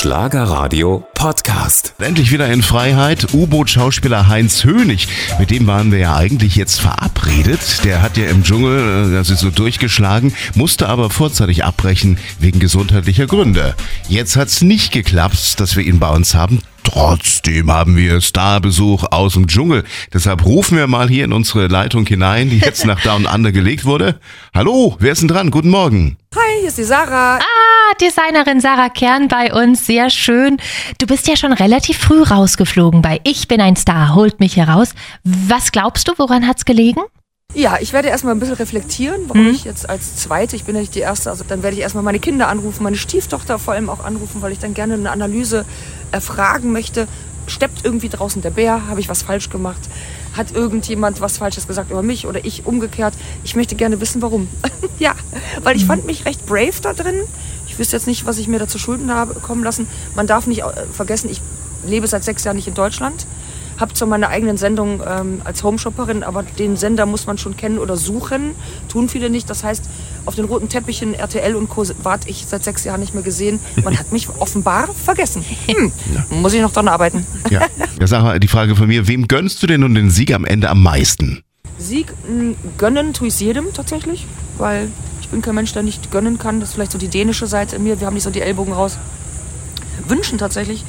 Schlagerradio Podcast. Endlich wieder in Freiheit. U-Boot-Schauspieler Heinz Hönig. Mit dem waren wir ja eigentlich jetzt verabredet. Der hat ja im Dschungel, äh, das ist so durchgeschlagen, musste aber vorzeitig abbrechen wegen gesundheitlicher Gründe. Jetzt hat's nicht geklappt, dass wir ihn bei uns haben. Trotzdem haben wir Starbesuch aus dem Dschungel. Deshalb rufen wir mal hier in unsere Leitung hinein, die jetzt nach Down Under gelegt wurde. Hallo, wer ist denn dran? Guten Morgen. Hi, hier ist die Sarah. Ah, Designerin Sarah Kern bei uns, sehr schön. Du bist ja schon relativ früh rausgeflogen bei Ich bin ein Star, holt mich heraus. Was glaubst du, woran hat's gelegen? Ja, ich werde erstmal ein bisschen reflektieren, warum ich jetzt als Zweite, ich bin ja nicht die Erste, also dann werde ich erstmal meine Kinder anrufen, meine Stieftochter vor allem auch anrufen, weil ich dann gerne eine Analyse erfragen möchte. Steppt irgendwie draußen der Bär? Habe ich was falsch gemacht? Hat irgendjemand was Falsches gesagt über mich oder ich umgekehrt? Ich möchte gerne wissen, warum. ja, weil ich fand mich recht brave da drin. Ich wüsste jetzt nicht, was ich mir da zu Schulden habe kommen lassen. Man darf nicht äh, vergessen, ich lebe seit sechs Jahren nicht in Deutschland. Habe zwar meine eigenen Sendungen ähm, als Homeshopperin, aber den Sender muss man schon kennen oder suchen. Tun viele nicht. Das heißt, auf den roten Teppichen RTL und Co. warte ich seit sechs Jahren nicht mehr gesehen. Man hat mich offenbar vergessen. Hm. Muss ich noch dran arbeiten. Ja. ja, sag mal, die Frage von mir, wem gönnst du denn nun den Sieg am Ende am meisten? Sieg mh, gönnen tue ich jedem tatsächlich, weil ich bin kein Mensch, der nicht gönnen kann. Das ist vielleicht so die dänische Seite in mir. Wir haben nicht so die Ellbogen raus. Wünschen tatsächlich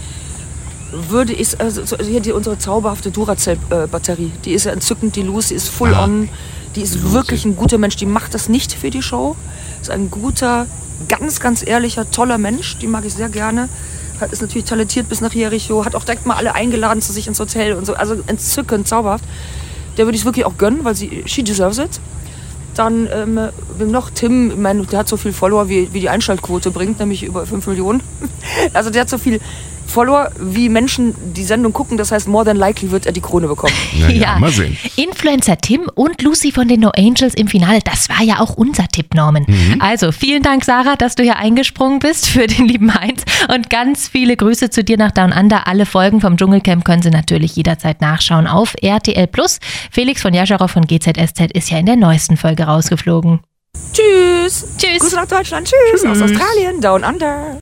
würde ich, also so- hier die, unsere zauberhafte Duracell-Batterie, die ist ja entzückend, die Lucy ist full Ah, on, die ist Lucy. wirklich ein guter Mensch, die macht das nicht für die Show, ist ein guter, ganz, ganz ehrlicher, toller Mensch, die mag ich sehr gerne, hat, ist natürlich talentiert bis nach Jericho, hat auch direkt mal alle eingeladen zu sich ins Hotel und so, also entzückend, zauberhaft. Der würde ich wirklich auch gönnen, weil sie, she deserves it. Dann ähm, wem noch Tim, ich der hat so viel Follower, wie, wie die Einschaltquote bringt, nämlich über 5 Millionen. Also der hat so viel Follower, wie Menschen die Sendung gucken. Das heißt, more than likely wird er die Krone bekommen. Naja, mal sehen. Influencer Tim und Lucy von den No Angels im Finale, das war ja auch unser Tipp, Norman. Also vielen Dank, Sarah, dass du hier eingesprungen bist für den lieben Heinz und ganz viele Grüße zu dir nach Down Under. Alle Folgen vom Dschungelcamp können Sie natürlich jederzeit nachschauen auf RTL Plus. Felix von Jascharow von GZSZ ist ja in der neuesten Folge rausgeflogen. Tschüss. Tschüss. Grüße nach Deutschland. Tschüss. Aus Australien. Down under.